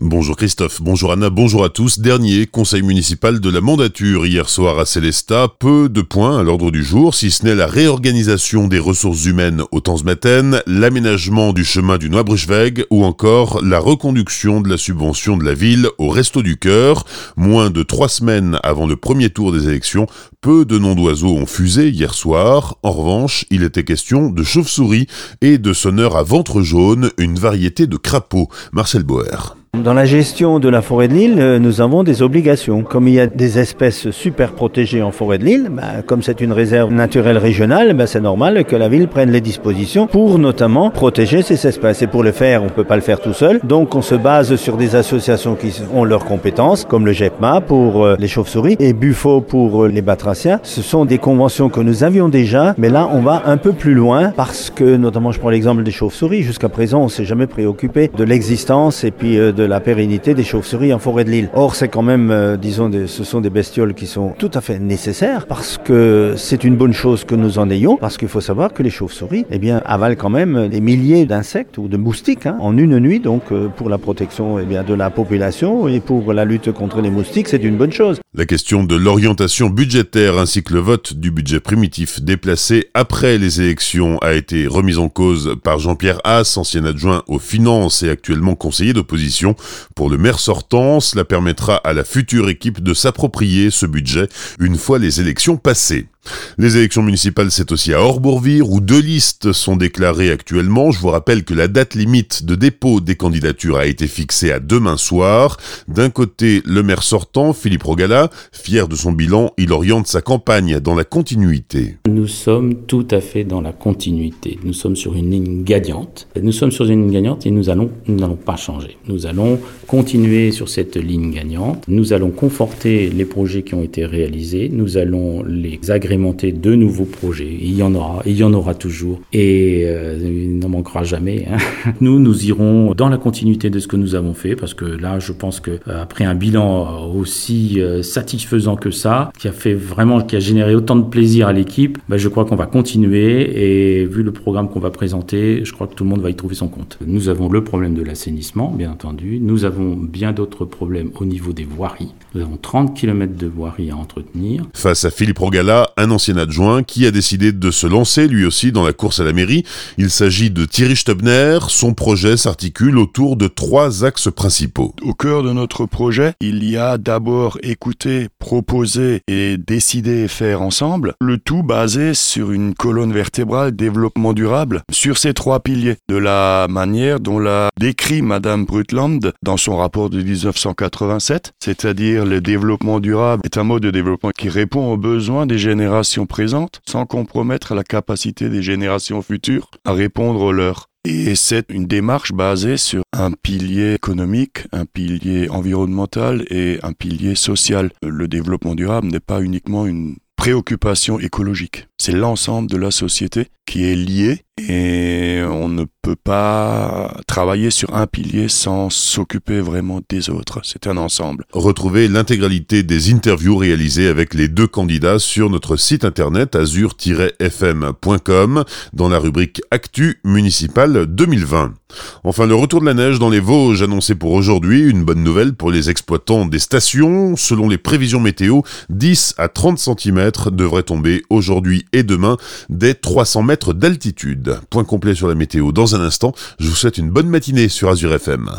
Bonjour Christophe, bonjour Anna, bonjour à tous. Dernier conseil municipal de la mandature hier soir à Célestat. Peu de points à l'ordre du jour, si ce n'est la réorganisation des ressources humaines au Tansmaten, l'aménagement du chemin du Noibruchweg ou encore la reconduction de la subvention de la ville au Resto du Cœur. Moins de trois semaines avant le premier tour des élections, peu de noms d'oiseaux ont fusé hier soir. En revanche, il était question de chauve-souris et de sonneurs à ventre jaune, une variété de crapauds. Marcel Boer. Dans la gestion de la forêt de l'île, euh, nous avons des obligations. Comme il y a des espèces super protégées en forêt de l'île, bah, comme c'est une réserve naturelle régionale, bah, c'est normal que la ville prenne les dispositions pour notamment protéger ces espèces. Et pour le faire, on ne peut pas le faire tout seul. Donc on se base sur des associations qui ont leurs compétences, comme le GEPMA pour euh, les chauves-souris et Buffo pour euh, les batraciens. Ce sont des conventions que nous avions déjà, mais là on va un peu plus loin parce que, notamment je prends l'exemple des chauves-souris, jusqu'à présent on s'est jamais préoccupé de l'existence et puis de la pérennité des chauves-souris en forêt de l'île. Or, c'est quand même, euh, disons, ce sont des bestioles qui sont tout à fait nécessaires parce que c'est une bonne chose que nous en ayons, parce qu'il faut savoir que les chauves-souris, eh bien, avalent quand même des milliers d'insectes ou de moustiques hein, en une nuit. Donc, euh, pour la protection eh bien, de la population et pour la lutte contre les moustiques, c'est une bonne chose. La question de l'orientation budgétaire ainsi que le vote du budget primitif déplacé après les élections a été remise en cause par Jean-Pierre Haas, ancien adjoint aux finances et actuellement conseiller d'opposition. Pour le maire sortant, cela permettra à la future équipe de s'approprier ce budget une fois les élections passées. Les élections municipales, c'est aussi à Orbourvire, où deux listes sont déclarées actuellement. Je vous rappelle que la date limite de dépôt des candidatures a été fixée à demain soir. D'un côté, le maire sortant, Philippe Rogala, fier de son bilan, il oriente sa campagne dans la continuité. Nous sommes tout à fait dans la continuité. Nous sommes sur une ligne gagnante. Nous sommes sur une ligne gagnante et nous nous n'allons pas changer. Nous allons continuer sur cette ligne gagnante. Nous allons conforter les projets qui ont été réalisés. Nous allons les agrémenter de nouveaux projets. Il y en aura, il y en aura toujours, et euh, il n'en manquera jamais. Hein. Nous, nous irons dans la continuité de ce que nous avons fait, parce que là, je pense que euh, après un bilan aussi euh, satisfaisant que ça, qui a fait vraiment, qui a généré autant de plaisir à l'équipe, ben, je crois qu'on va continuer. Et vu le programme qu'on va présenter, je crois que tout le monde va y trouver son compte. Nous avons le problème de l'assainissement, bien entendu. Nous avons bien d'autres problèmes au niveau des voiries. Nous avons 30 km de voiries à entretenir. Face à Philippe Rogala, un ancien adjoint qui a décidé de se lancer lui aussi dans la course à la mairie. Il s'agit de Thierry Stubner. Son projet s'articule autour de trois axes principaux. Au cœur de notre projet, il y a d'abord écouter, proposer et décider et faire ensemble, le tout basé sur une colonne vertébrale développement durable, sur ces trois piliers, de la manière dont l'a décrit Madame Brutland dans son rapport de 1987, c'est-à-dire le développement durable est un mode de développement qui répond aux besoins des générations présentes sans compromettre la capacité des générations futures à répondre aux leurs. Et c'est une démarche basée sur un pilier économique, un pilier environnemental et un pilier social. Le développement durable n'est pas uniquement une préoccupation écologique. C'est l'ensemble de la société qui est lié et on ne peut pas travailler sur un pilier sans s'occuper vraiment des autres. C'est un ensemble. Retrouvez l'intégralité des interviews réalisées avec les deux candidats sur notre site internet azur-fm.com dans la rubrique Actu municipale 2020. Enfin, le retour de la neige dans les Vosges annoncé pour aujourd'hui, une bonne nouvelle pour les exploitants des stations. Selon les prévisions météo, 10 à 30 cm devraient tomber aujourd'hui et demain dès 300 mètres d'altitude. Point complet sur la météo dans un instant. Je vous souhaite une bonne matinée sur Azure FM.